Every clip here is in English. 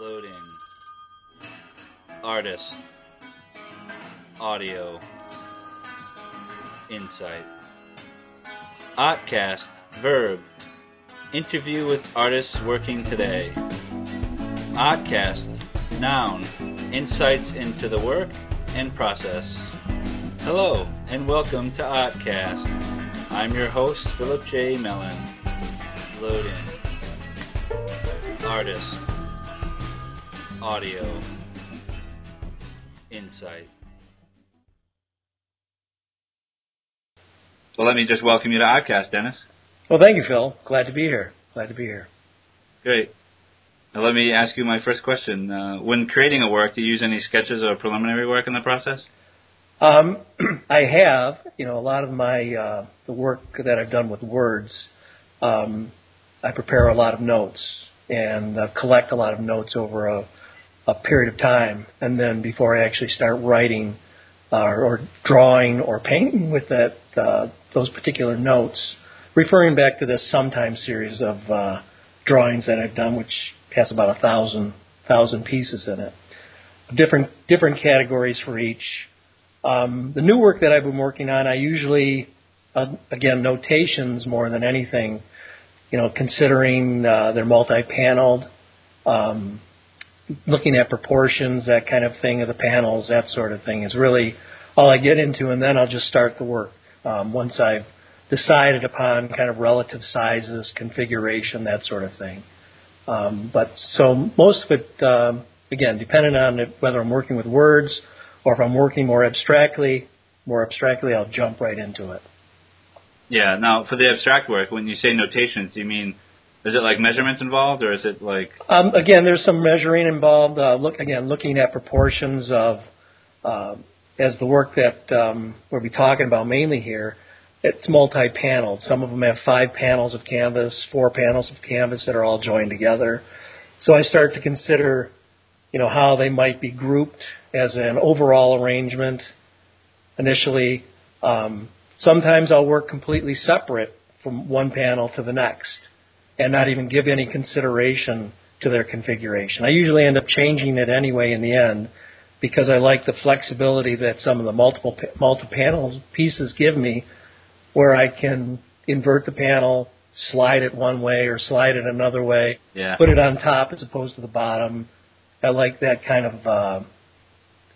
Loading. Artist. Audio. Insight. Artcast. Verb. Interview with artists working today. Artcast. Noun. Insights into the work and process. Hello, and welcome to Artcast. I'm your host, Philip J. Mellon. Loading. Artist. Audio. Insight. Well, let me just welcome you to Artcast, Dennis. Well, thank you, Phil. Glad to be here. Glad to be here. Great. Now, let me ask you my first question. Uh, when creating a work, do you use any sketches or preliminary work in the process? Um, I have, you know, a lot of my uh, the work that I've done with words. Um, I prepare a lot of notes and uh, collect a lot of notes over a, a period of time, and then before I actually start writing uh, or drawing or painting with that uh, those particular notes, referring back to this sometimes series of uh, drawings that I've done, which has about a thousand thousand pieces in it, different different categories for each. Um, the new work that I've been working on, I usually, uh, again, notations more than anything. You know, considering uh, they're multi-paneled, um, looking at proportions, that kind of thing of the panels, that sort of thing is really all I get into, and then I'll just start the work um, once I've decided upon kind of relative sizes, configuration, that sort of thing. Um, but so most of it, um, again, depending on it, whether I'm working with words or if I'm working more abstractly, more abstractly, I'll jump right into it. Yeah. Now, for the abstract work, when you say notations, you mean is it like measurements involved, or is it like? Um, again, there's some measuring involved. Uh, look again, looking at proportions of uh, as the work that um, we'll be talking about mainly here. It's multi-paneled. Some of them have five panels of canvas, four panels of canvas that are all joined together. So I start to consider, you know, how they might be grouped as an overall arrangement initially. Um, sometimes I'll work completely separate from one panel to the next and not even give any consideration to their configuration. I usually end up changing it anyway in the end because I like the flexibility that some of the multiple multi panels pieces give me where I can invert the panel, slide it one way or slide it another way, Yeah. put it on top as opposed to the bottom. I like that kind of uh,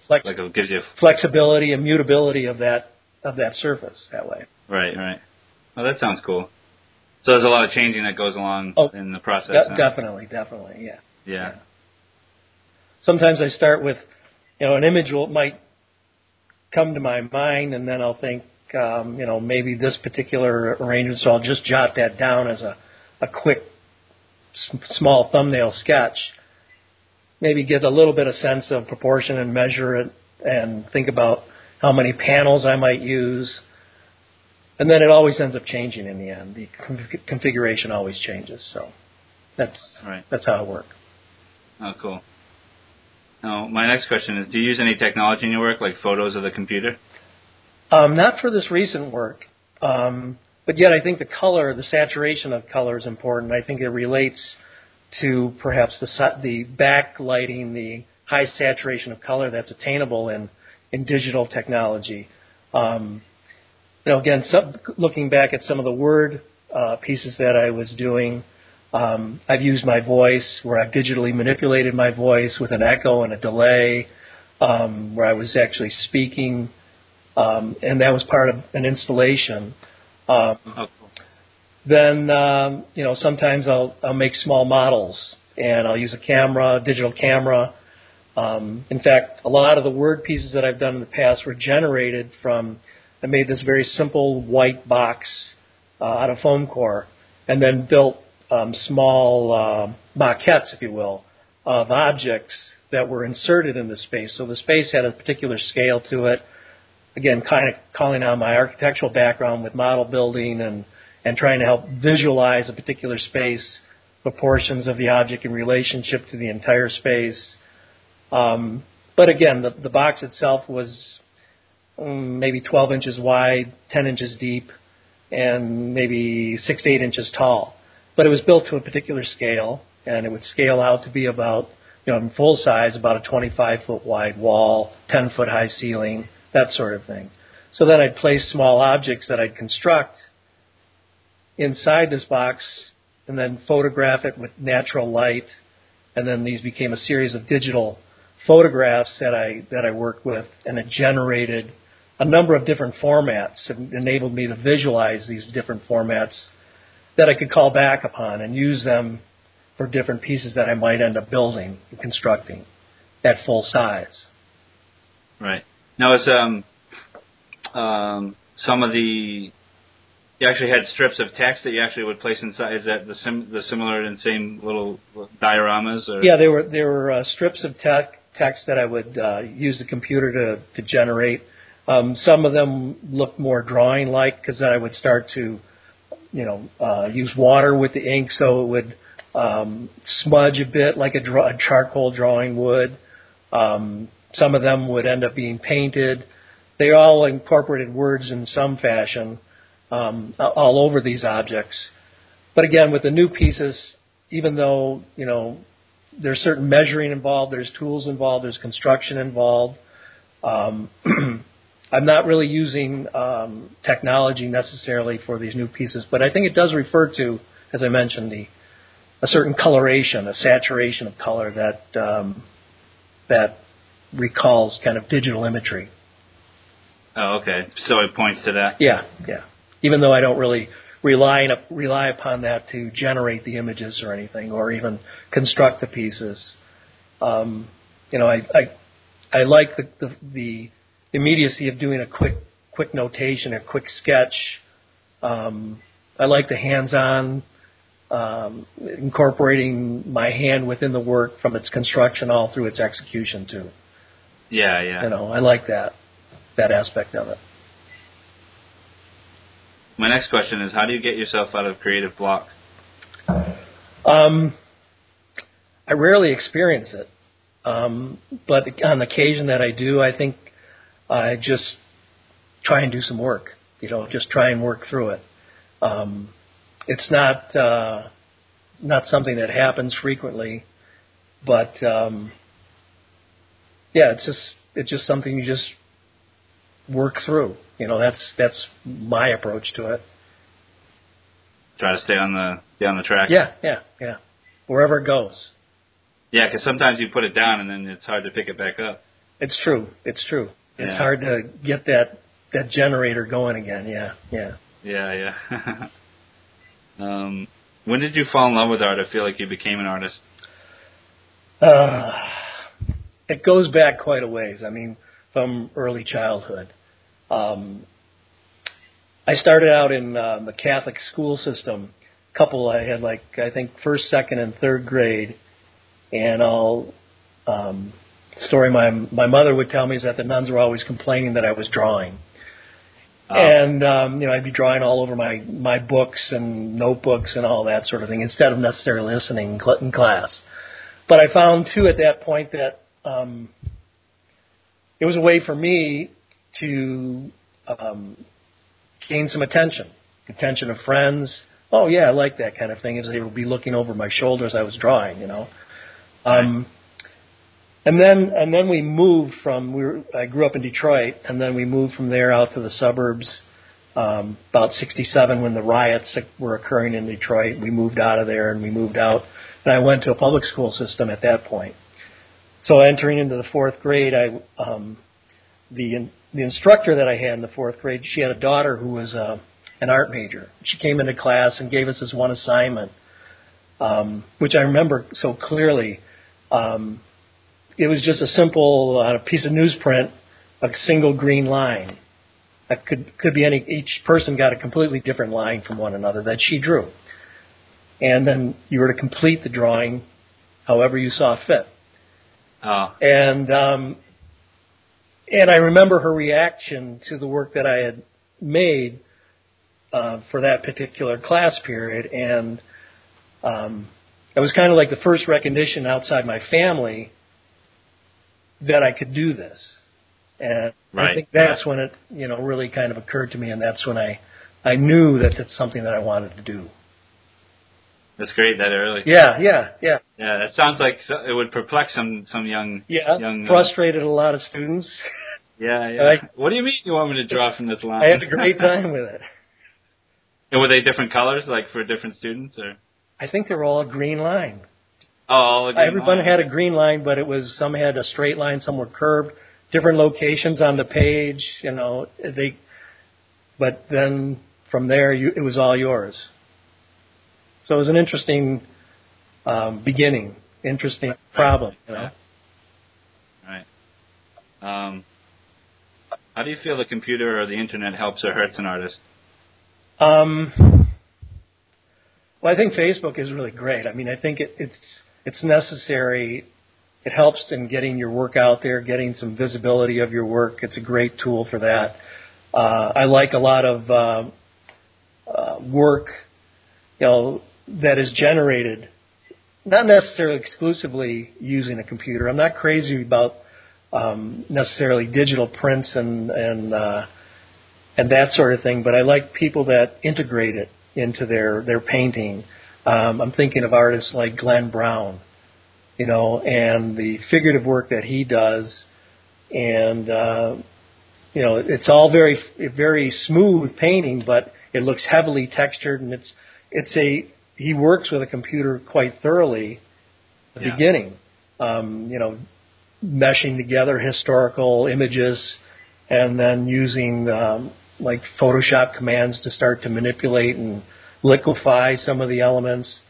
flex- Like it gives you. flexibility and mutability of that of that surface that way. Right. Right. Well, that sounds cool. So there's a lot of changing that goes along Oh, in the process. De- huh? definitely, definitely, yeah. Yeah. Sometimes I start with, you know, an image will might come to my mind, and then I'll think, um, you know, maybe this particular arrangement. So I'll just jot that down as a a quick s- small thumbnail sketch. Maybe get a little bit of sense of proportion and measure it, and think about how many panels I might use. And then it always ends up changing in the end. The conf- configuration always changes. So that's Right. that's how it works. Oh, cool. Now, my next question is: Do you use any technology in your work, like photos of the computer? Um, not for this recent work, um, but yet I think the color, the saturation of color is important. I think it relates to perhaps the the backlighting, the high saturation of color that's attainable in in digital technology. Um, you know, again, some, looking back at some of the word uh, pieces that I was doing, um, I've used my voice where I've digitally manipulated my voice with an echo and a delay, um, where I was actually speaking um, and that was part of an installation. Um, then um, you know sometimes I'll I'll make small models and I'll use a camera, digital camera. Um, in fact, a lot of the word pieces that I've done in the past were generated from. I made this very simple white box uh, out of foam core, and then built um, small uh, maquettes, if you will, of objects that were inserted in the space. So the space had a particular scale to it again, kind of calling on my architectural background with model building and, and trying to help visualize a particular space, proportions of the object in relationship to the entire space. Um, but again, the, the box itself was um, maybe 12 inches wide, 10 inches deep, and maybe six to eight inches tall. But it was built to a particular scale, and it would scale out to be about you know, in full size, about a 25 foot wide wall, 10 foot high ceiling, that sort of thing. So then I'd place small objects that I'd construct inside this box and then photograph it with natural light. And then these became a series of digital photographs that I that I worked with, and it generated a number of different formats. It enabled me to visualize these different formats that I could call back upon and use them for different pieces that I might end up building and constructing at full size. Right. Now, is um, um, some of the you actually had strips of text that you actually would place inside. Is that the sim the similar and same little dioramas? Or? Yeah, they were there were uh, strips of te- text that I would uh, use the computer to to generate. Um, some of them looked more drawing like because then I would start to, you know, uh, use water with the ink so it would um, smudge a bit like a, a charcoal drawing would. Um, some of them would end up being painted. They all incorporated words in some fashion um, all over these objects. But again, with the new pieces, even though you know there's certain measuring involved, there's tools involved, there's construction involved. Um, I'm not really using um, technology necessarily for these new pieces, but I think it does refer to, as I mentioned, the a certain coloration, a saturation of color that um, that recalls kind of digital imagery. Oh, okay. So it points to that. Yeah, yeah. Even though I don't really rely rely upon that to generate the images or anything, or even construct the pieces. Um, you know, I I, I like the, the the immediacy of doing a quick quick notation, a quick sketch. Um, I like the hands-on um, incorporating my hand within the work from its construction all through its execution too. Yeah, yeah. You know, I like that that aspect of it. My next question is, how do you get yourself out of creative block? Um, I rarely experience it, um, but on occasion that I do, I think I just try and do some work. You know, just try and work through it. Um, it's not uh, not something that happens frequently, but um, yeah, it's just it's just something you just work through. You know, that's that's my approach to it. Try to stay on the stay on the track. Yeah, yeah, yeah. Wherever it goes. Yeah, because sometimes you put it down and then it's hard to pick it back up. It's true. It's true. It's hard to get that that generator going again. Yeah, yeah. Yeah, yeah. um, when did you fall in love with art or feel like you became an artist? Uh, it goes back quite a ways. I mean, from early childhood. Um, I started out in um, the Catholic school system. Couple I had like I think first, second, and third grade, and I'll um, story my my mother would tell me is that the nuns were always complaining that I was drawing. Oh. And um, you know, I'd be drawing all over my my books and notebooks and all that sort of thing instead of necessarily listening in class. But I found too at that point that um, it was a way for me to um, gain some attention, attention of friends. Oh yeah, I like that kind of thing. As they would be looking over my shoulder as I was drawing, you know. Um, and then and then we moved from we were, I grew up in Detroit, and then we moved from there out to the suburbs. Um, about '67, when the riots were occurring in Detroit, we moved out of there and we moved out, and I went to a public school system at that point. So entering into the fourth grade, I um, the the instructor that I had in the fourth grade, she had a daughter who was uh, an art major. She came into class and gave us this one assignment, um, which I remember so clearly. Um, it was just a simple uh, piece of newsprint, a single green line. That could could be any. Each person got a completely different line from one another that she drew, and then you were to complete the drawing, however you saw fit. Oh, And um, and I remember her reaction to the work that I had made uh, for that particular class period, and um, it was kind of like the first recognition outside my family that I could do this. And I think that's when it, you know, really kind of occurred to me, and that's when I, I knew that it's something that I wanted to do. That's great that early. Yeah, yeah, yeah. Yeah, that sounds like so- it would perplex some some young Yeah, young. uh, frustrated a lot of students. yeah, yeah. I- what do you mean you want me to draw from this line? I had a great time with it. and were they different colors, like for different students, or? I think they were all a green line. Oh, Everyone line. had a green line, but it was some had a straight line, some were curved, different locations on the page. You know, they. But then from there, you, it was all yours. So it was an interesting um, beginning, interesting problem. You know, Right. Um, how do you feel the computer or the internet helps or hurts an artist? Um, well, I think Facebook is really great. I mean, I think it, it's it's necessary. It helps in getting your work out there, getting some visibility of your work. It's a great tool for that. Uh, I like a lot of uh, uh, work, you know, that is generated, not necessarily exclusively using a computer. I'm not crazy about um, necessarily digital prints and and uh, and that sort of thing. But I like people that integrate it into their their painting. Um, I'm thinking of artists like Glenn Brown, you know, and the figurative work that he does, and uh, you know, it's all very very smooth painting, but it looks heavily textured, and it's it's a he works with a computer quite thoroughly at the Yeah. beginning. Um, you know, meshing together historical images and then using um, like Photoshop commands to start to manipulate and liquefy some of the elements.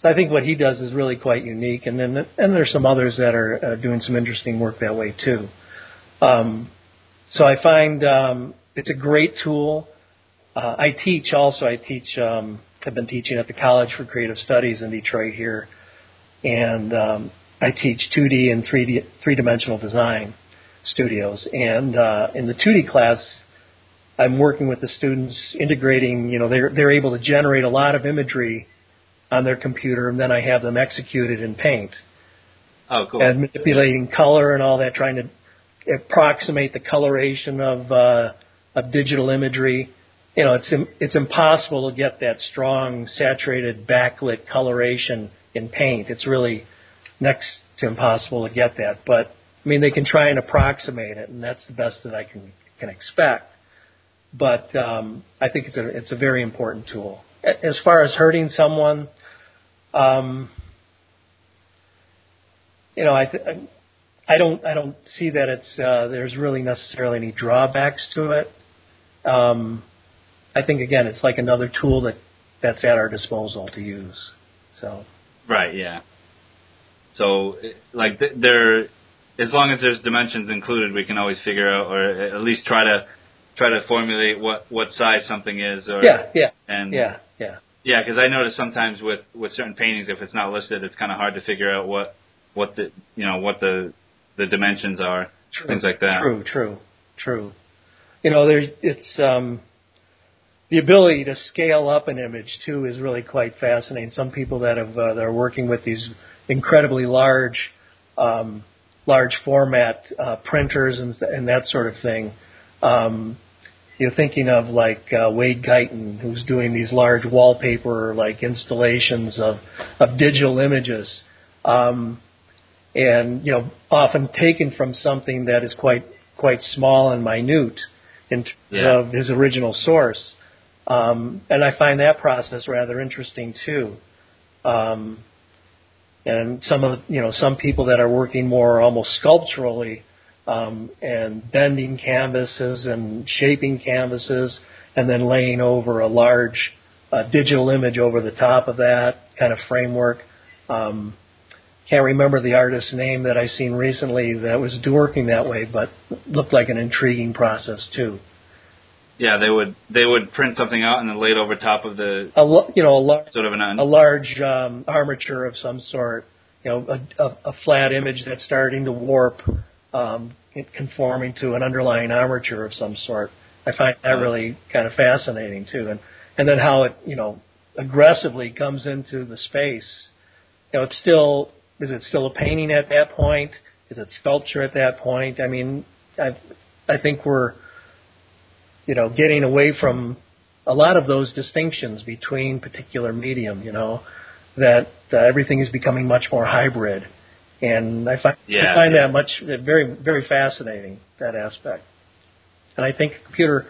So I think what he does is really quite unique. And then and there's some others that are uh, doing some interesting work that way too. Um, so I find um, it's a great tool. Uh, I teach also. I teach. Um, have been teaching at the College for Creative Studies in Detroit here, and um, I teach 2D and 3D three dimensional design studios. And uh, in the 2D class, I'm working with the students integrating. You know, they're they're able to generate a lot of imagery on their computer, and then I have them execute it in Paint Oh, cool. and manipulating color and all that, trying to approximate the coloration of uh, of digital imagery. You know, it's im- it's impossible to get that strong saturated backlit coloration in Paint. It's really next to impossible to get that. But I mean, they can try and approximate it, and that's the best that I can can expect. But um, I think it's a it's a very important tool. As far as hurting someone, um, you know, I I don't I don't see that it's uh, there's really necessarily any drawbacks to it. Um, I think again, it's like another tool that that's at our disposal to use. So Right. Yeah. So, like, there, as long as there's dimensions included, we can always figure out, or at least try to try to formulate what what size something is. Or yeah, yeah, And yeah, yeah. yeah, because I notice sometimes with with certain paintings, if it's not listed, it's kind of hard to figure out what what the you know what the the dimensions are, True. things like that. True, true, true. You know, there it's um, the ability to scale up an image too is really quite fascinating. Some people that have uh, that are working with these incredibly large, um, large format uh, printers and and that sort of thing. Um, you're thinking of like uh, Wade Guyton, who's doing these large wallpaper like installations of of digital images. Um, and you know often taken from something that is quite quite small and minute in terms Yeah. of his original source. Um, and I find that process rather interesting too. Um, and some of you know some people that are working more almost sculpturally um, and bending canvases and shaping canvases and then laying over a large uh, digital image over the top of that kind of framework. Um, can't remember the artist's name that I seen recently that was working that way, but looked like an intriguing process too. Yeah, they would they would print something out and then lay it over top of the A lo- you know a, lar- sort of an un- a large um, armature of some sort, you know, a, a, a flat image that's starting to warp, um, conforming to an underlying armature of some sort. I find that really kind of fascinating too, and and then how it you know aggressively comes into the space. You know, it's still is it still a painting at that point? Is it sculpture at that point? I mean, I I think we're you know getting away from a lot of those distinctions between particular medium. You know, that uh, everything is becoming much more hybrid, and I find Yeah, I find yeah. that much very very fascinating that aspect. And I think computer,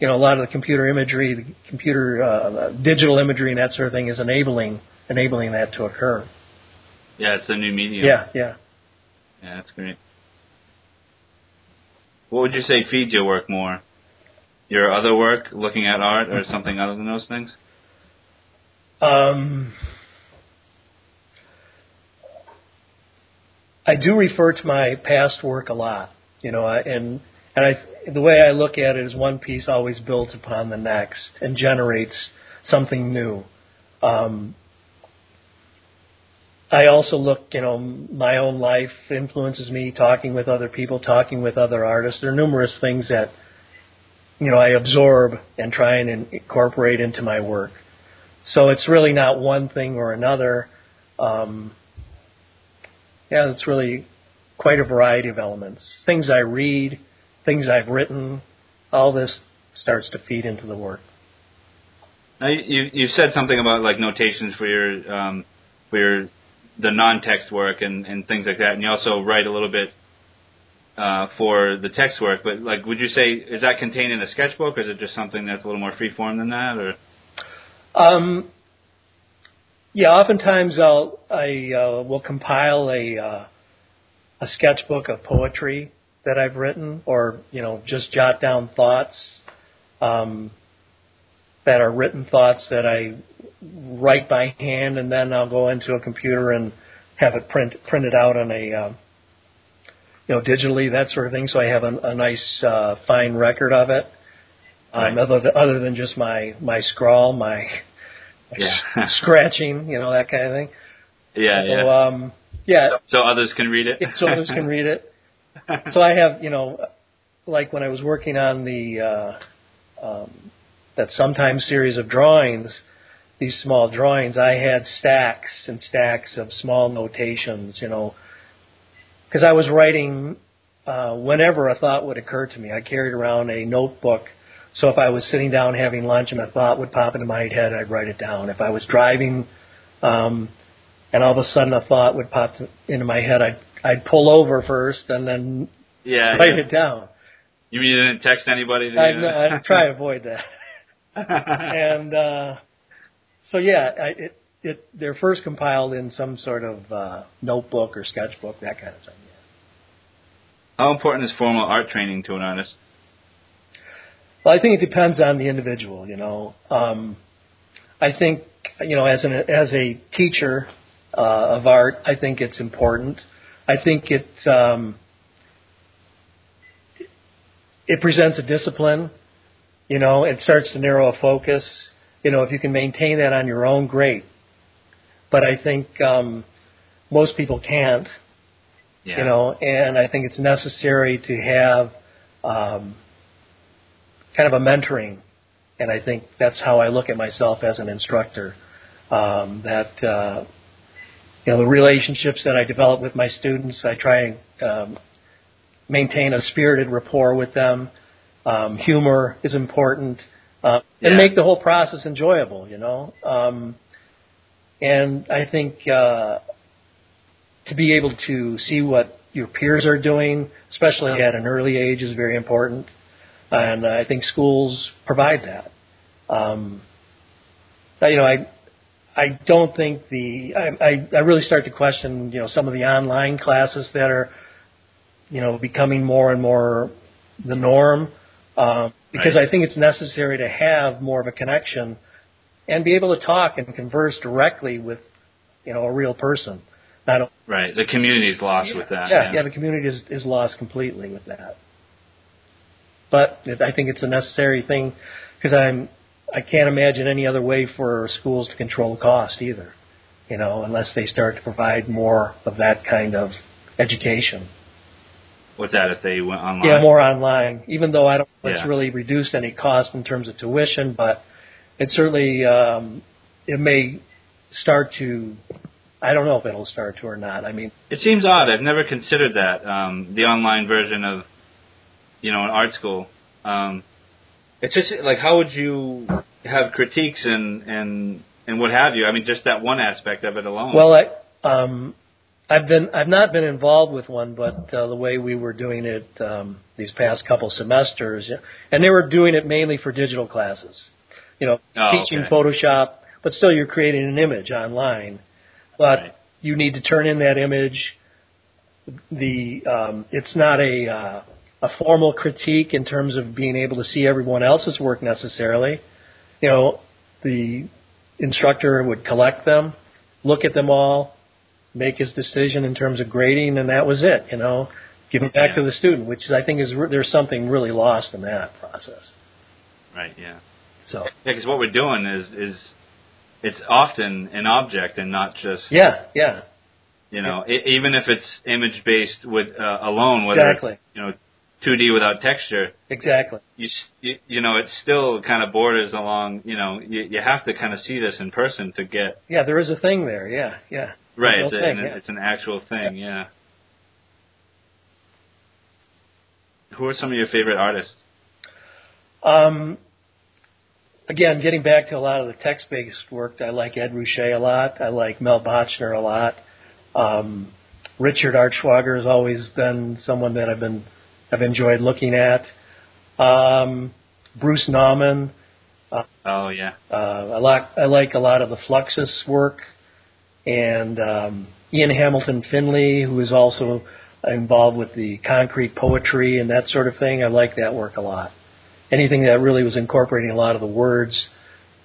you know, a lot of the computer imagery, the computer uh, digital imagery, and that sort of thing is enabling enabling that to occur. Yeah, it's a new medium. Yeah, yeah. Yeah, that's great. What would you say feeds your work more? Your other work, looking at art, or something other than those things? Um, I do refer to my past work a lot, you know, and and I the way I look at it is one piece always builds upon the next and generates something new. Um, I also look, you know, my own life influences me. Talking with other people, talking with other artists. There are numerous things that you know I absorb and try and incorporate into my work. So it's really not one thing or another. Um, yeah, it's really quite a variety of elements. Things I read, things I've written, all this starts to feed into the work. Now, you you said something about like notations for your um, for your the non-text work and and things like that, and you also write a little bit uh, for the text work. But like, would you say is that contained in a sketchbook, or is it just something that's a little more free form than that? Or Um, yeah, oftentimes I'll I uh, will compile a uh, a sketchbook of poetry that I've written, or you know, just jot down thoughts um, that are written thoughts that I write by hand, and then I'll go into a computer and have it print printed out on a uh, you know digitally that sort of thing. So I have a, a nice uh, fine record of it. Um, Right. other, than, other than just my my scrawl, my Yeah. scratching, you know, that kind of thing. yeah, So, yeah, um, yeah, so others can read it. so others can read it. So I have, you know, like when I was working on the uh, um, that sometimes series of drawings, these small drawings, I had stacks and stacks of small notations, you know, because I was writing uh, whenever a thought would occur to me. I carried around a notebook. So if I was sitting down having lunch and a thought would pop into my head, I'd write it down. If I was driving, um, and all of a sudden a thought would pop to, into my head, I'd I'd pull over first and then yeah, write yeah. it down. You mean you didn't text anybody? To I, no, I try to avoid that. and And uh, so yeah, I, it it they're first compiled in some sort of uh, notebook or sketchbook, that kind of thing. Yeah. how important is formal art training to an artist? Well, I think it depends on the individual. You know, um, I think you know as an as a teacher uh, of art, I think it's important. I think it um, it presents a discipline. You know, it starts to narrow a focus. You know, if you can maintain that on your own, great. But I think um, most people can't Yeah. you know, and I think it's necessary to have um, kind of a mentoring, and I think that's how I look at myself as an instructor. Um, that uh, you know, the relationships that I develop with my students, I try and um, maintain a spirited rapport with them. Um, humor is important, uh, and make the whole process enjoyable. You know, um, and I think. Uh, to be able to see what your peers are doing, especially at an early age, is very important. And I think schools provide that. Um, you know, I I don't think the I, I I really start to question you know some of the online classes that are you know becoming more and more the norm um, because Right. I think it's necessary to have more of a connection and be able to talk and converse directly with you know a real person, not a, Right. The community's lost with that. yeah, yeah, the community is, is lost completely with that. But it, I think it's a necessary thing because I'm I can't imagine any other way for schools to control cost either. You know, unless they start to provide more of that kind of education. What's that if they went online? Yeah, more online. Even though I don't know Yeah. it's really reduced any cost in terms of tuition, but it certainly um, it may start to. I don't know if it'll start to or not. I mean, It seems odd. I've never considered that um, the online version of, you know, in art school. Um, it's just like how would you have critiques and and and what have you. I mean, just that one aspect of it alone. Well, I um, I've been I've not been involved with one, but uh, the way we were doing it um, these past couple semesters, and they were doing it mainly for digital classes. You know, Oh, teaching okay. Photoshop, but still you're creating an image online. But Right. you need to turn in that image. The um, it's not a uh, a formal critique in terms of being able to see everyone else's work necessarily. You know, the instructor would collect them, look at them all, make his decision in terms of grading, and that was it. You know, give it back Yeah. to the student, which I think is re- there's something really lost in that process. right, yeah. So Yeah, because what we're doing is is it's often an object and not just yeah, yeah, you know e even if it's image based with uh, alone, whether Exactly. you know 2D without texture, exactly. you, you you know it still kind of borders along. You know you you have to kind of see this in person to get Yeah, there is a thing there. Yeah, yeah. right. It's, a, thing, and yeah. it's an actual thing. Yeah. Who are some of your favorite artists? Um, again, getting back to a lot of the text-based work, I like Ed Ruscha a lot. I like Mel Bochner a lot. Um, Richard Artschwager has always been someone that I've been I've enjoyed looking at. Um, Bruce Nauman. Oh yeah. Uh, I like I like a lot of the Fluxus work, and um, Ian Hamilton Finlay, who is also involved with the concrete poetry and that sort of thing. I like that work a lot. Anything that really was incorporating a lot of the words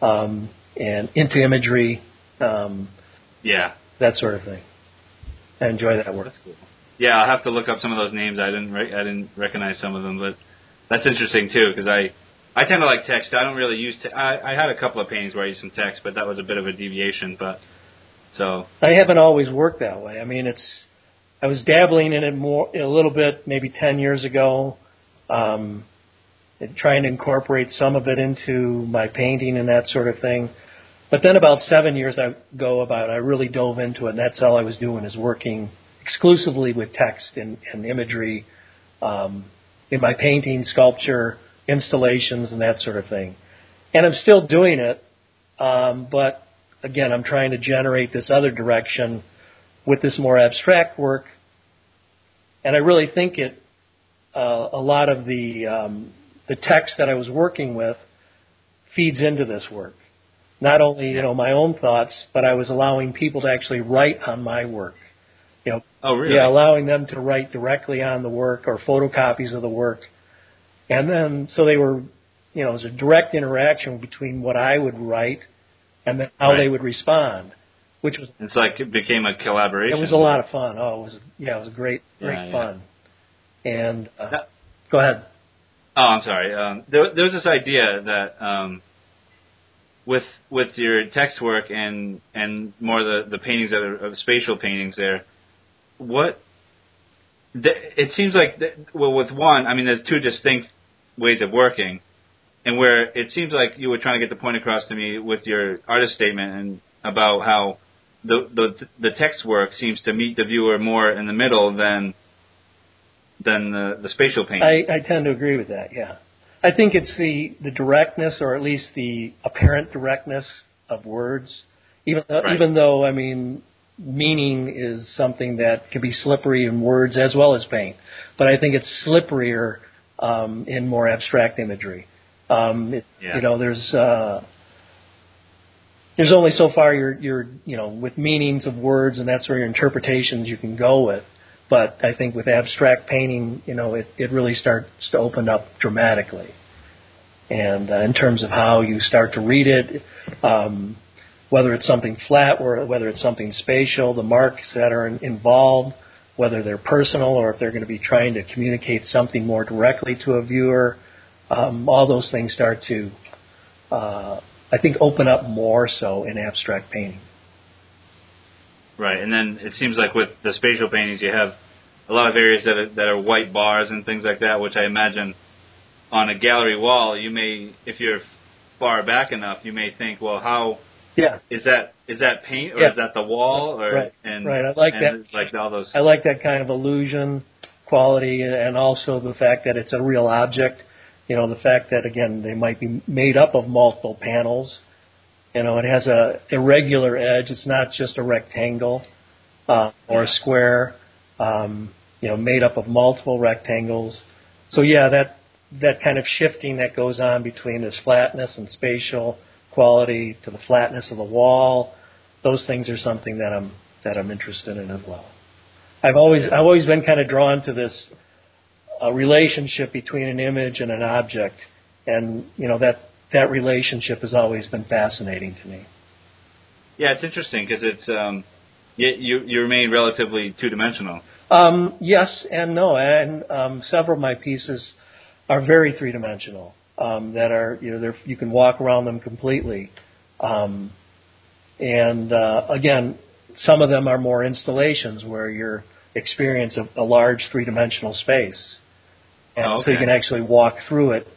um, and into imagery, um, Yeah. that sort of thing. I enjoy that work. That's cool. Yeah, I'll have to look up some of those names. I didn't re- I didn't recognize some of them, but that's interesting too because I I tend to like text. I don't really use. Te- I I had a couple of paintings where I used some text, but that was a bit of a deviation. But so I haven't always worked that way. I mean, it's I was dabbling in it more a little bit maybe ten years ago, um, trying to incorporate some of it into my painting and that sort of thing. But then about seven years ago, about I really dove into it, and that's all I was doing is working exclusively with text and, and imagery um, in my painting, sculpture, installations, and that sort of thing. And I'm still doing it, um, but again, I'm trying to generate this other direction with this more abstract work. And I really think it, uh, a lot of the, um, the text that I was working with feeds into this work. Not only, you know, my own thoughts, but I was allowing people to actually write on my work. You know, oh really? yeah, allowing them to write directly on the work or photocopies of the work. And then, so they were, you know, it was a direct interaction between what I would write and then how Right. they would respond, which was It's like it became a collaboration. it was a lot of fun. Oh, it was yeah, it was great, great Yeah, yeah. fun. And uh, That- go ahead. Oh, I'm sorry. Um, there, there was this idea that um, with with your text work and and more the the paintings that are of spatial paintings there, what th- it seems like th- well with one, I mean, there's two distinct ways of working, and where it seems like you were trying to get the point across to me with your artist statement and about how the the the text work seems to meet the viewer more in the middle than than the the spatial painting. I, I tend to agree with that. Yeah, I think it's the the directness, or at least the apparent directness of words. Even though, Right. even though I mean, meaning is something that can be slippery in words as well as paint, but I think it's slipperier um, in more abstract imagery. Um, it, Yeah. You know, there's uh, there's only so far your your you know with meanings of words and that's where your interpretations you can go with. But I think with abstract painting, you know, it, it really starts to open up dramatically. And uh, in terms of how you start to read it, um, whether it's something flat or whether it's something spatial, the marks that are involved, whether they're personal or if they're going to be trying to communicate something more directly to a viewer, um, all those things start to, uh, I think, open up more so in abstract painting. Right, and then it seems like with the spatial paintings, you have a lot of areas that are, that are white bars and things like that, which I imagine on a gallery wall, you may, if you're far back enough, you may think, well, how Yeah, is that? Is that paint or Yeah. is that the wall? Or Right, and right, I like that. Like all those. I like that kind of illusion quality and also the fact that it's a real object. You know, the fact that again they might be made up of multiple panels, You know, it has a irregular edge. It's not just a rectangle uh, or a square. Um, you know, made up of multiple rectangles. So yeah, that that kind of shifting that goes on between this flatness and spatial quality to the flatness of the wall, those things are something that I'm that I'm interested in as well. I've always I've always been kind of drawn to this uh, relationship between an image and an object, and you know that that relationship has always been fascinating to me. Yeah, it's interesting because it's um, you, you you remain relatively two dimensional. Um, yes and no, and um, several of my pieces are very three dimensional. Um, that are you know you can walk around them completely, um, and uh, again, some of them are more installations where you're experience a, a large three dimensional space, and oh, okay. so you can actually walk through it,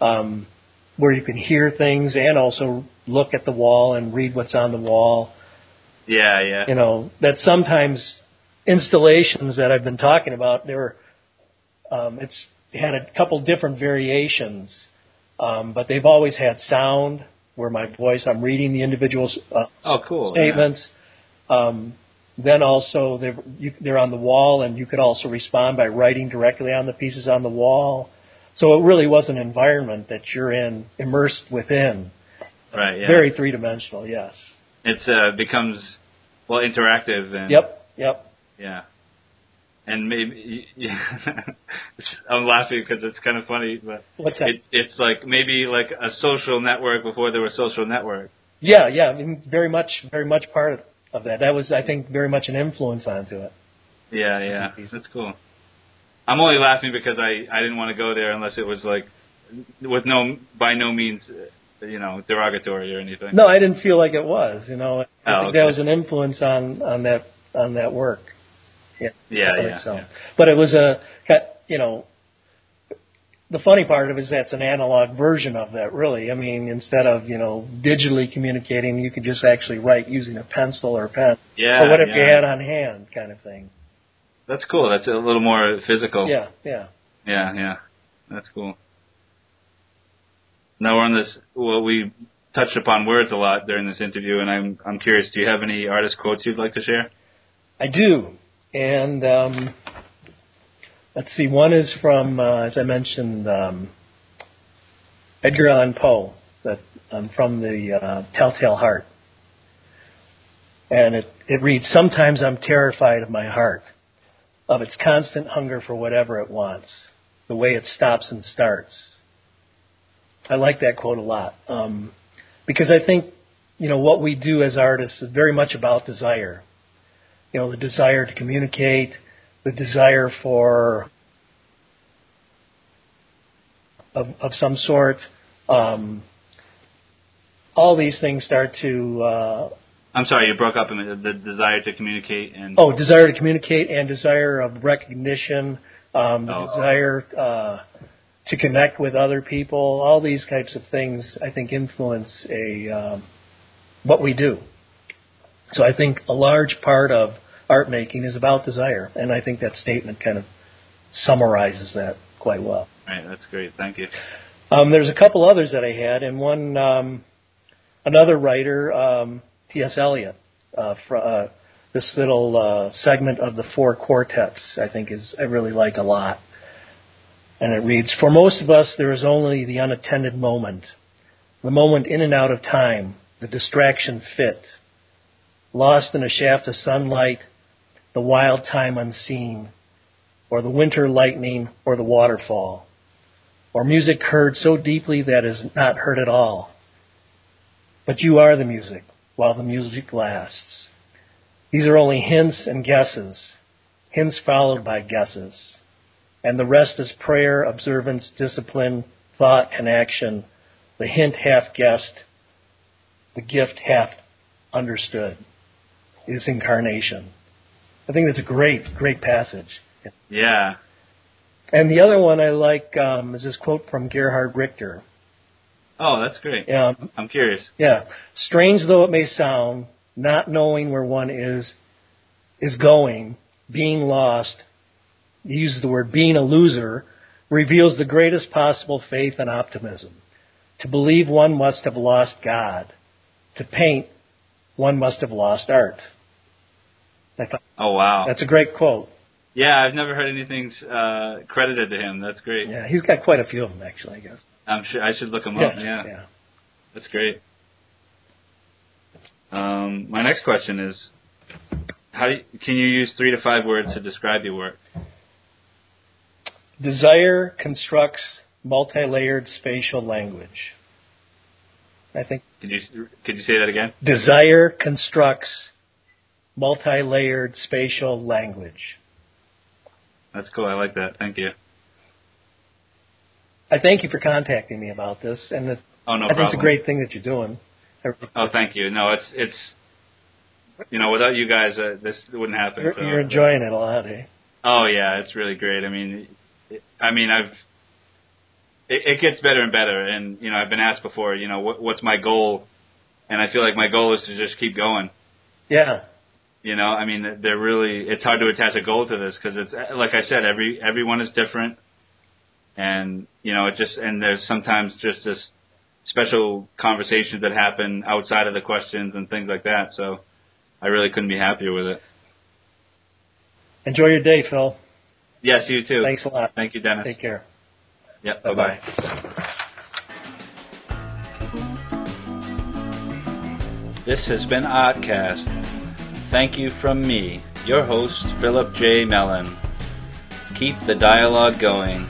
um, where you can hear things and also look at the wall and read what's on the wall. Yeah, yeah. You know that sometimes installations that I've been talking about, there, um, it's had a couple different variations, um, but they've always had sound where my voice, I'm reading the individual uh, oh, cool. statements. Yeah. Um, then also they're, you, they're on the wall, and you could also respond by writing directly on the pieces on the wall. So it really was an environment that you're in, immersed within. Right. Yeah. Very three dimensional. Yes. It uh, becomes well interactive and. Yep. Yep. Yeah. And maybe yeah, I'm laughing because it's kind of funny, but What's that? It, it's like maybe like a social network before there were social networks. Yeah, yeah, I mean, very much, very much part of, of that. That was, I think, very much an influence onto it. Yeah, yeah, that's cool. I'm only laughing because I I didn't want to go there unless it was like with no by no means uh, you know derogatory or anything. No, I didn't feel like it was. You know, I oh, think okay. that was an influence on on that on that work. Yeah, yeah, yeah, so. yeah. But it was a, you know, the funny part of it is that's an analog version of that, really. I mean, instead of you know digitally communicating, you could just actually write using a pencil or a pen, Yeah, or if yeah. you had on hand, kind of thing. That's cool. That's a little more physical. Yeah, yeah. Yeah, yeah. That's cool. Now we're on this. Well, we touched upon words a lot during this interview, and I'm I'm curious. Do you have any artist quotes you'd like to share? I do, and um, let's see. One is from, uh, as I mentioned, um, Edgar Allan Poe. That um, from the uh, Telltale Heart, and it it reads: Sometimes I'm terrified of my heart, of its constant hunger for whatever it wants, the way it stops and starts. I like that quote a lot um, because I think you know what we do as artists is very much about desire. You know, the desire to communicate, the desire for of, of some sort. Um, all these things start to. Uh, I'm sorry, you broke up minute. The desire to communicate and. oh, desire to communicate and desire of recognition, um, the Oh. desire uh, to connect with other people. All these types of things, I think, influence a um, what we do. So I think a large part of art making is about desire, and I think that statement kind of summarizes that quite well. Right, that's great. Thank you. Um, there's a couple others that I had, and one um, another writer, um, T.S. Eliot, uh, fr- uh, this little uh, segment of the four quartets, I think is I really like a lot. And it reads: For most of us, there is only the unattended moment, the moment in and out of time, the distraction fit, lost in a shaft of sunlight, the wild time unseen, or the winter lightning, or the waterfall or music heard so deeply that is not heard at all. But you are the music while the music lasts. These are only hints and guesses, hints followed by guesses. And the rest is prayer, observance, discipline, thought, and action, the hint half guessed, the gift half understood, is incarnation. I think that's a great, great passage. Yeah. And the other one I like um, is this quote from Gerhard Richter. Oh, that's great. Um, I'm curious. yeah, strange though it may sound, not knowing where one is is going, being lost. He uses the word being a loser reveals the greatest possible faith and optimism. To believe one must have lost God. to paint, one must have lost art. Thought, Oh wow. that's a great quote. yeah, I've never heard anything uh, credited to him. That's great. Yeah, he's got quite a few of them actually. I guess. I'm sure I should look him up. Yeah, yeah. that's great. Um, my next question is, how do you, can you use three to five words to describe your work? Desire constructs multi-layered spatial language. I think Could you could you say that again? desire constructs multi-layered spatial language. That's cool. I like that. Thank you. I thank you for contacting me about this, and that Oh no I think it's a great thing that you're doing. Oh, thank you. No, it's it's you know without you guys uh, this wouldn't happen. You're, so. you're enjoying it a lot, eh? Oh yeah, it's really great. I mean, it, I mean I've it, it gets better and better, and you know I've been asked before, you know what, what's my goal, and I feel like my goal is to just keep going. Yeah, You know, I mean, they're really it's hard to attach a goal to this because it's like I said, every everyone is different, and you know it just and there's sometimes just this special conversations that happen outside of the questions and things like that. So I really couldn't be happier with it. enjoy your day, Phil. Yes, you too. Thanks a lot. Thank you, Dennis. Take care. Yep. Bye bye. This has been Artcast. Thank you from me, your host, Philip J. Mellon. Keep the dialogue going.